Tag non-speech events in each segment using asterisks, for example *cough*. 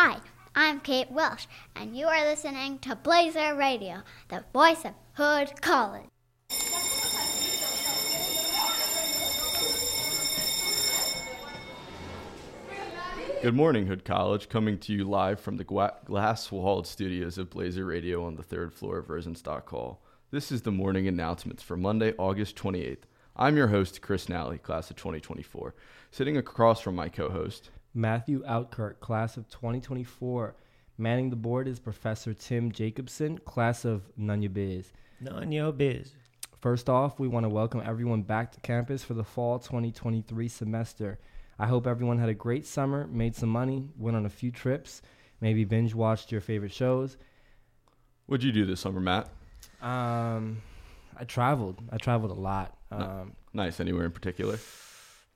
Hi, I'm Kate Welsh, and you are listening to Blazer Radio, the voice of Hood College. Good morning, Hood College, coming to you live from the gla- glass walled studios of Blazer Radio on the third floor of Rosenstock Hall. This is the morning announcements for Monday, August 28th. I'm your host, Chris Nalley, class of 2024. Sitting across from my co host, Matthew Oudkerk, class of 2024. Manning the board is Professor Tim Jacobson, class of Nanya Biz. Nanya biz. First off, we want to welcome everyone back to campus for the fall 2023 semester. I hope everyone had a great summer, made some money, went on a few trips, maybe binge watched your favorite shows. what'd you do this summer, Matt? Um, I traveled. I traveled a lot. Um, Nice, anywhere in particular?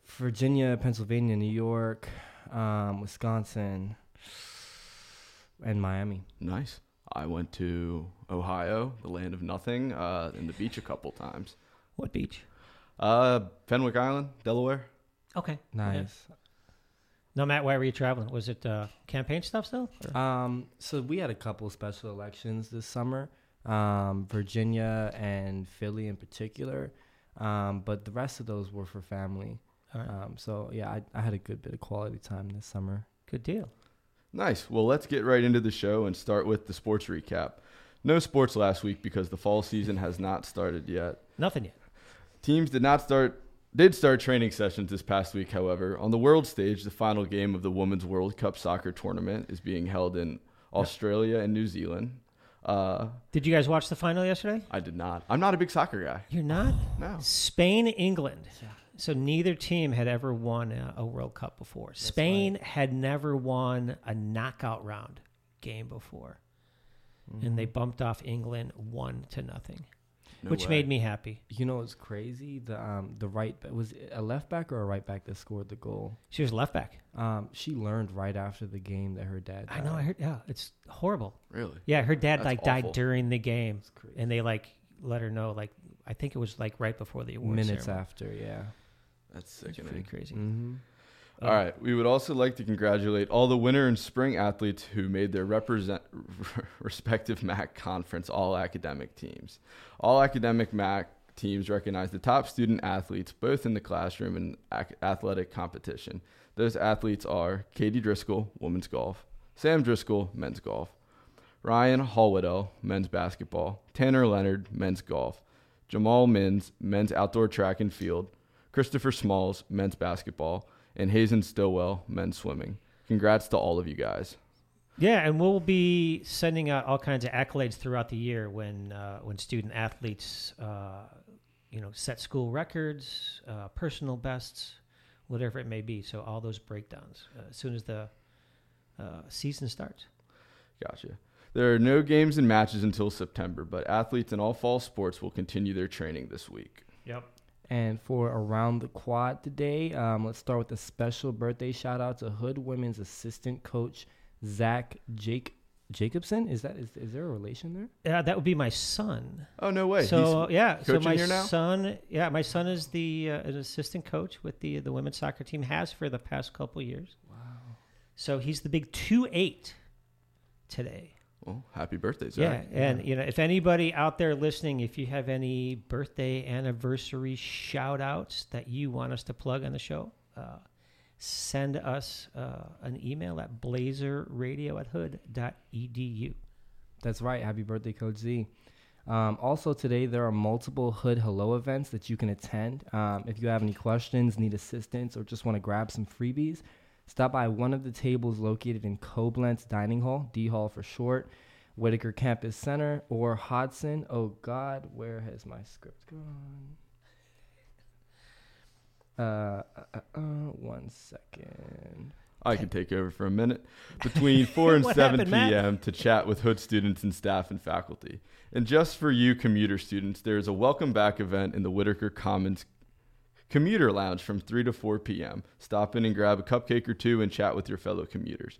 Virginia, Pennsylvania, New York, um, Wisconsin, and Miami. Nice. I went to Ohio, the land of nothing, uh, and the beach a couple times. What beach? Uh, Fenwick Island, Delaware. Okay. Nice. No, Matt, why were you traveling? Was it uh, campaign stuff still? Or- Um, so we had a couple special elections this summer, um, Virginia and Philly in particular, um, but the rest of those were for family. All right. Um, so yeah, I, I had a good bit of quality time this summer. Good deal. Nice. Well, let's get right into the show and start with the sports recap. No sports last week because the fall season has not started yet. Nothing yet. Teams did not start did start training sessions this past week, however. On the world stage, the final game of the Women's World Cup soccer tournament is being held in Australia and New Zealand. Uh, Did you guys watch the final yesterday? I did not. I'm not a big soccer guy. You're not? No. Spain, England. So neither team had ever won a, a World Cup before. Spain had never won a knockout round game before. And they bumped off England one to nothing, No which way. made me happy. You know what's crazy? The um the right was it a left back or a right back that scored the goal. She was left back. Um, she learned right after the game that her dad. I know. I heard. Yeah, it's horrible. really. Yeah, her dad That's like awful. died during the game, It's crazy. and they like let her know. Like I think it was like right before the awards minutes ceremony. after. Yeah. That's It's pretty crazy. Mm-hmm. All right. We would also like to congratulate all the winter and spring athletes who made their represent *laughs* respective MAC conference all academic teams. All academic MAC teams recognize the top student athletes both in the classroom and ac- athletic competition. Those athletes are Katie Driscoll, women's golf, Sam Driscoll, men's golf, Ryan Hallwedell, men's basketball, Tanner Leonard, men's golf, Jamal Mins, men's outdoor track and field, Christopher Smalls, men's basketball, and Hazen Stillwell, men's swimming. Congrats to all of you guys. Yeah, and we'll be sending out all kinds of accolades throughout the year when uh, when student athletes, uh, you know, set school records, uh, personal bests, whatever it may be. So all those breakdowns uh, as soon as the uh, season starts. Gotcha. There are no games and matches until September, but athletes in all fall sports will continue their training this week. Yep. And for around the quad today, um, let's start with a special birthday shout out to Hood Women's assistant coach Zach Jake Jacobson. Is that is, is there a relation there? Yeah, that would be my son. Oh no way! So He's yeah, so my here now? son, yeah, my son is the uh, an assistant coach with the the women's soccer team. Has for the past couple years. Wow. So he's the big two eight today. Well, happy birthday, Zach. Yeah, and you know, if anybody out there listening, if you have any birthday anniversary shout outs that you want us to plug on the show, uh, send us uh, an email at blazerradio at hood.edu. That's right. Happy birthday, Coach Z. Um, also, today there are multiple Hood Hello events that you can attend. Um, if you have any questions, need assistance, or just want to grab some freebies, stop by one of the tables located in Coblentz Dining Hall, D Hall for short, Whitaker Campus Center, or Hodson. Oh God, where has my script gone? Uh, uh, uh, uh, one second. I can take over for a minute. Between *laughs* 4 and 7 happened, p.m. to chat with Hood students and staff and faculty. And just for you commuter students, there is a welcome back event in the Whitaker Commons Commuter Lounge from 3 to 4 p.m. Stop in and grab a cupcake or two and chat with your fellow commuters.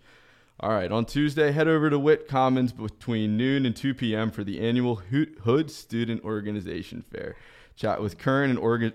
All right, on Tuesday, head over to Witt Commons between noon and 2 p.m. for the annual Hood Student Organization Fair. Chat with current and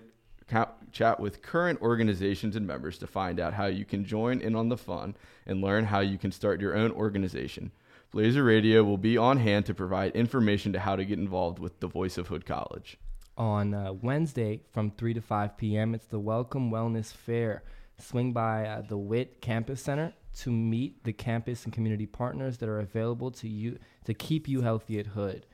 chat with current organizations and members to find out how you can join in on the fun and learn how you can start your own organization. Blazer Radio will be on hand to provide information to how to get involved with the Voice of Hood College. On uh, Wednesday from 3 to 5 p.m., it's the Welcome Wellness Fair. Swing by uh, the WIT Campus Center to meet the campus and community partners that are available to you to keep you healthy at Hood.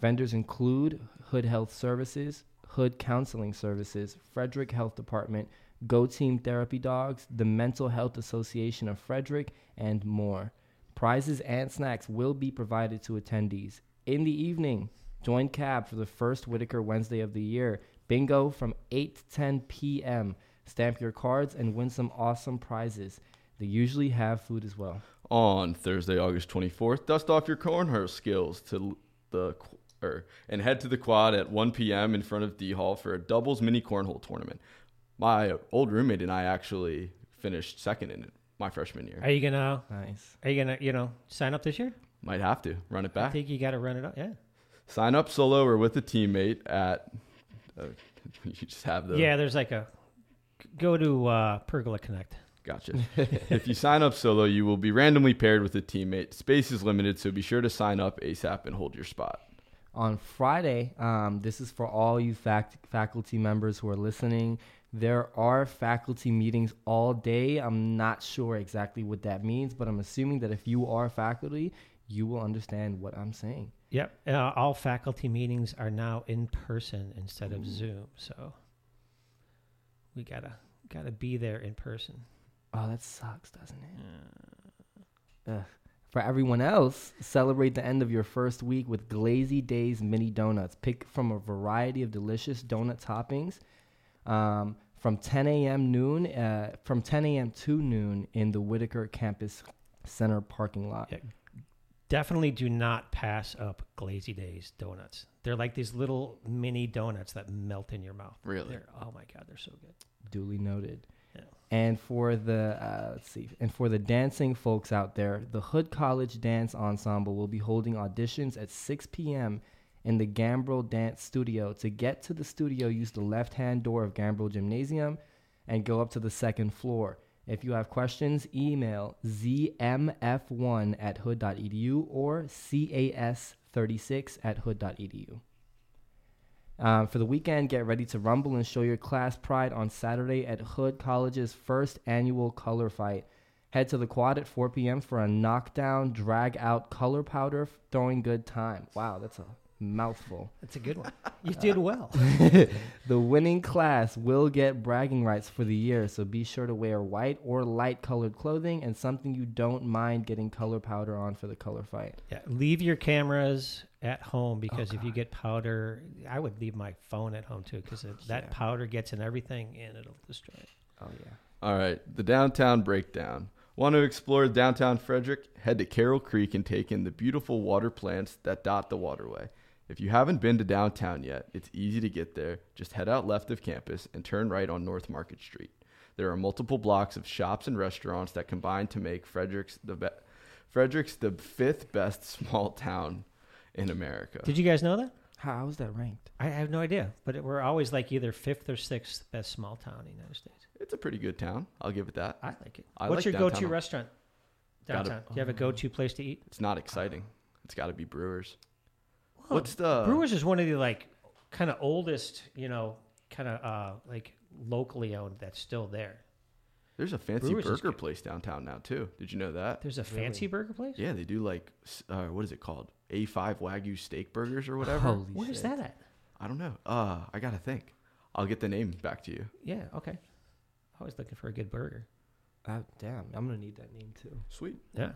Vendors include Hood Health Services, Hood Counseling Services, Frederick Health Department, Go Team Therapy Dogs, the Mental Health Association of Frederick, and more. Prizes and snacks will be provided to attendees. In the evening, join CAB for the first Whitaker Wednesday of the year. Bingo from 8 to 10 p.m. Stamp your cards and win some awesome prizes. They usually have food as well. On Thursday, August 24th, dust off your cornhole skills to the or er, and head to the quad at 1 p.m. in front of D Hall for a doubles mini cornhole tournament. My old roommate and I actually finished second in it my freshman year. Are you gonna? Nice. Are you gonna? You know, sign up this year? Might have to run it back. I think you got to run it up. Yeah. Sign up solo or with a teammate at. Uh, *laughs* you just have the Yeah. There's like a go to uh, Pergola Connect. Gotcha. if you sign up solo, you will be randomly paired with a teammate. Space is limited, so be sure to sign up ASAP and hold your spot. On Friday, um, this is for all you fac- faculty members who are listening. There are faculty meetings all day. I'm not sure exactly what that means, but I'm assuming that if you are faculty, you will understand what I'm saying. Yep. Uh, all faculty meetings are now in person instead of Zoom. So we gotta gotta be there in person. Oh, that sucks, doesn't it? Ugh. For everyone else, celebrate the end of your first week with Glazy Days mini donuts. Pick from a variety of delicious donut toppings um, from 10 a.m. noon uh, from 10 a.m. to noon in the Whitaker Campus Center parking lot. Yeah. Definitely do not pass up Glazy Days donuts. They're like these little mini donuts that melt in your mouth. Really? They're, oh my god, they're so good. Duly noted. Yeah. And for the uh, let's see, and for the dancing folks out there, the Hood College Dance Ensemble will be holding auditions at 6 p.m. in the Gambrill Dance Studio. To get to the studio, use the left-hand door of Gambrill Gymnasium and go up to the second floor. If you have questions, email zmf1 at hood.edu or cas36 at hood.edu. Um, for the weekend, get ready to rumble and show your class pride on Saturday at Hood College's first annual color fight. Head to the quad at 4 p.m. for a knockdown, drag out color powder throwing good time. Wow, that's a mouthful. That's a good one. you did uh, well. *laughs* The winning class will get bragging rights for the year, so be sure to wear white or light colored clothing and something you don't mind getting color powder on for the color fight. Yeah, leave your cameras at home because oh, if you get powder, I would leave my phone at home too because oh, that Yeah. powder gets in everything and it'll destroy it. Oh, yeah. All right, the downtown breakdown. Want to explore downtown Frederick? Head to Carroll Creek and take in the beautiful water plants that dot the waterway. If you haven't been to downtown yet, it's easy to get there. Just head out left of campus and turn right on North Market Street. There are multiple blocks of shops and restaurants that combine to make Fredericks the be- Fredericks the fifth best *laughs* small town in America. Did you guys know that? How, How is that ranked? I have no idea, but it, we're always like either fifth or sixth best small town in the United States. It's a pretty good town. I'll give it that. I like it. I What's like your go-to downtown. restaurant Gotta- downtown? Do you have a oh. go-to place to eat? It's not exciting. It's got to be Brewers. Well, What's the Brewers is one of the like kind of oldest, you know, kind of uh, like locally owned that's still there. There's a fancy Brewers is burger good. place downtown now too. Did you know that? There's a fancy burger place. Yeah, they do like uh, what is it called? A5 Wagyu steak burgers or whatever. Holy Where's shit. that at? I don't know. Uh, I gotta think. I'll get the name back to you. Yeah, okay. Always looking for a good burger. Uh, damn, I'm gonna need that name too. Sweet. Yeah.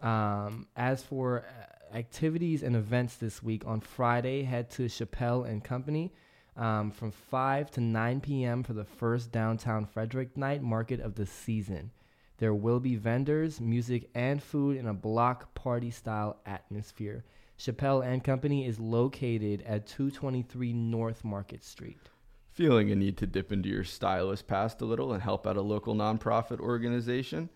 Um, as for uh, activities and events this week, on Friday, head to Chappelle and Company um, from 5 to 9 p.m. for the first downtown Frederick night market of the season. There will be vendors, music, and food in a block party style atmosphere. Chappelle and Company is located at 223 North Market Street. Feeling a need to dip into your stylist past a little and help out a local nonprofit organization?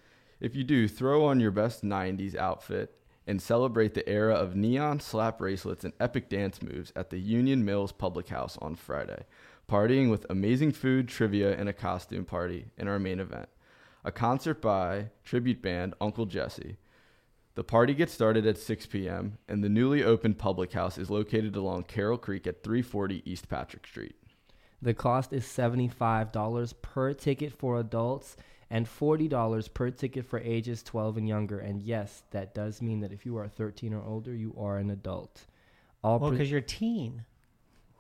If you do, throw on your best 90s outfit and celebrate the era of neon slap bracelets and epic dance moves at the Union Mills Public House on Friday. partying with amazing food, trivia, and a costume party in our main event. A concert by tribute band Uncle Jesse. The party gets started at 6 p.m., and the newly opened public house is located along Carroll Creek at 340 East Patrick Street. The cost is $75 per ticket for adults and $40 per ticket for ages 12 and younger. And yes, that does mean that if you are 13 or older, you are an adult. All Well, pre- because you're a teen.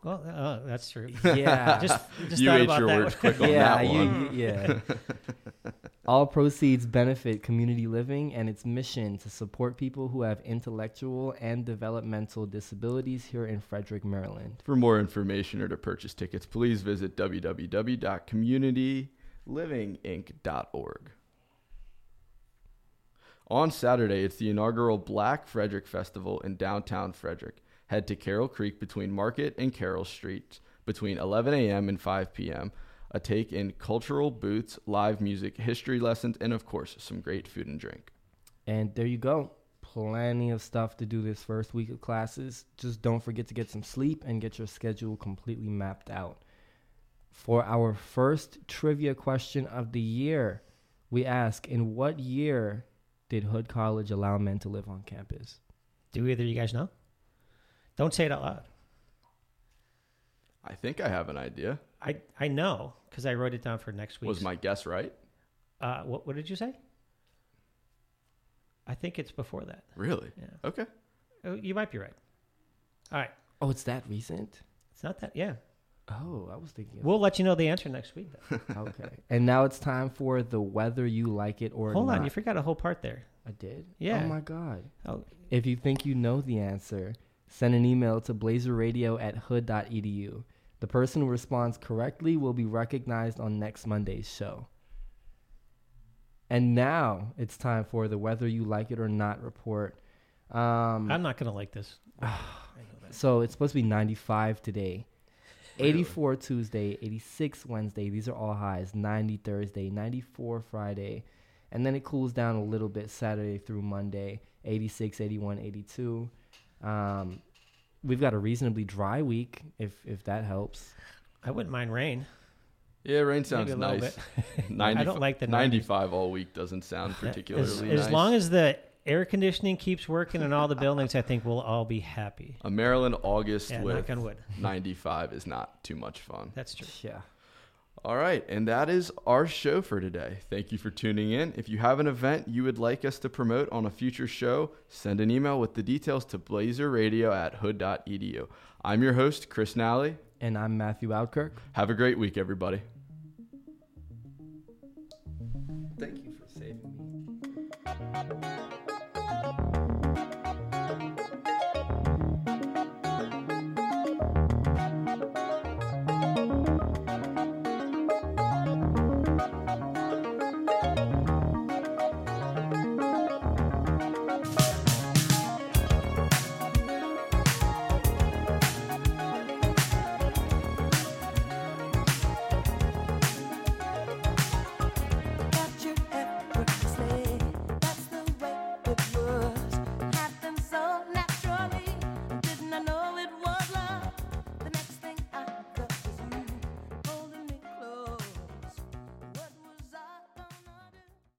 Well, uh, that's true. *laughs* yeah. *laughs* just just you thought ate about your that. words quick on *laughs* yeah, that one. you- yeah. All proceeds benefit community living and its mission to support people who have intellectual and developmental disabilities here in Frederick, Maryland. For more information or to purchase tickets, please visit www.communitylivinginc.org. On Saturday, it's the inaugural Black Frederick Festival in downtown Frederick. Head to Carroll Creek between Market and Carroll Streets between 11 a.m. and 5 p.m. A take in cultural booths, live music, history lessons, and of course, some great food and drink. And there you go. Plenty of stuff to do this first week of classes. Just don't forget to get some sleep and get your schedule completely mapped out. For our first trivia question of the year, we ask In what year did Hood College allow men to live on campus? Do either of you guys know? Don't say it out loud. I think I have an idea. I I know because I wrote it down for next week. Was my guess right? uh, what what did you say? I think it's before that. Really? Yeah, Okay. oh, you might be right. All right, Oh, it's that recent? it's not that. Yeah, Oh, I was thinking. we'll let you know the answer next week. Then. *laughs* okay. And now it's time for the whether you like it or Hold not. on, you forgot a whole part there. I did? Yeah. Oh my god. Oh, If you think you know the answer, send an email to blazerradio at hood.edu. The person who responds correctly will be recognized on next Monday's show. And now it's time for the whether you like it or not report. Um, I'm not gonna like this. *sighs* I know that. so it's supposed to be 95 today. Really? 84 Tuesday, 86 Wednesday. These are all highs. 90 Thursday, 94 Friday. And then it cools down a little bit Saturday through Monday. 86, 81, 82. Um, we've got a reasonably dry week, if if that helps. I wouldn't mind rain. Yeah, rain Maybe sounds a little nice. bit. 90, *laughs* I don't like the 90s. 95 all week doesn't sound *laughs* particularly as nice. long as the air conditioning keeps working in all the buildings, I think we'll all be happy. a Maryland August Yeah, with on wood. *laughs* 95 is not too much fun. That's true. Yeah. All right, and that is our show for today. Thank you for tuning in. If you have an event you would like us to promote on a future show, send an email with the details to blazerradio at hood.edu. I'm your host, Chris Nalley. And I'm Matthew Oudkerk. Have a great week, everybody.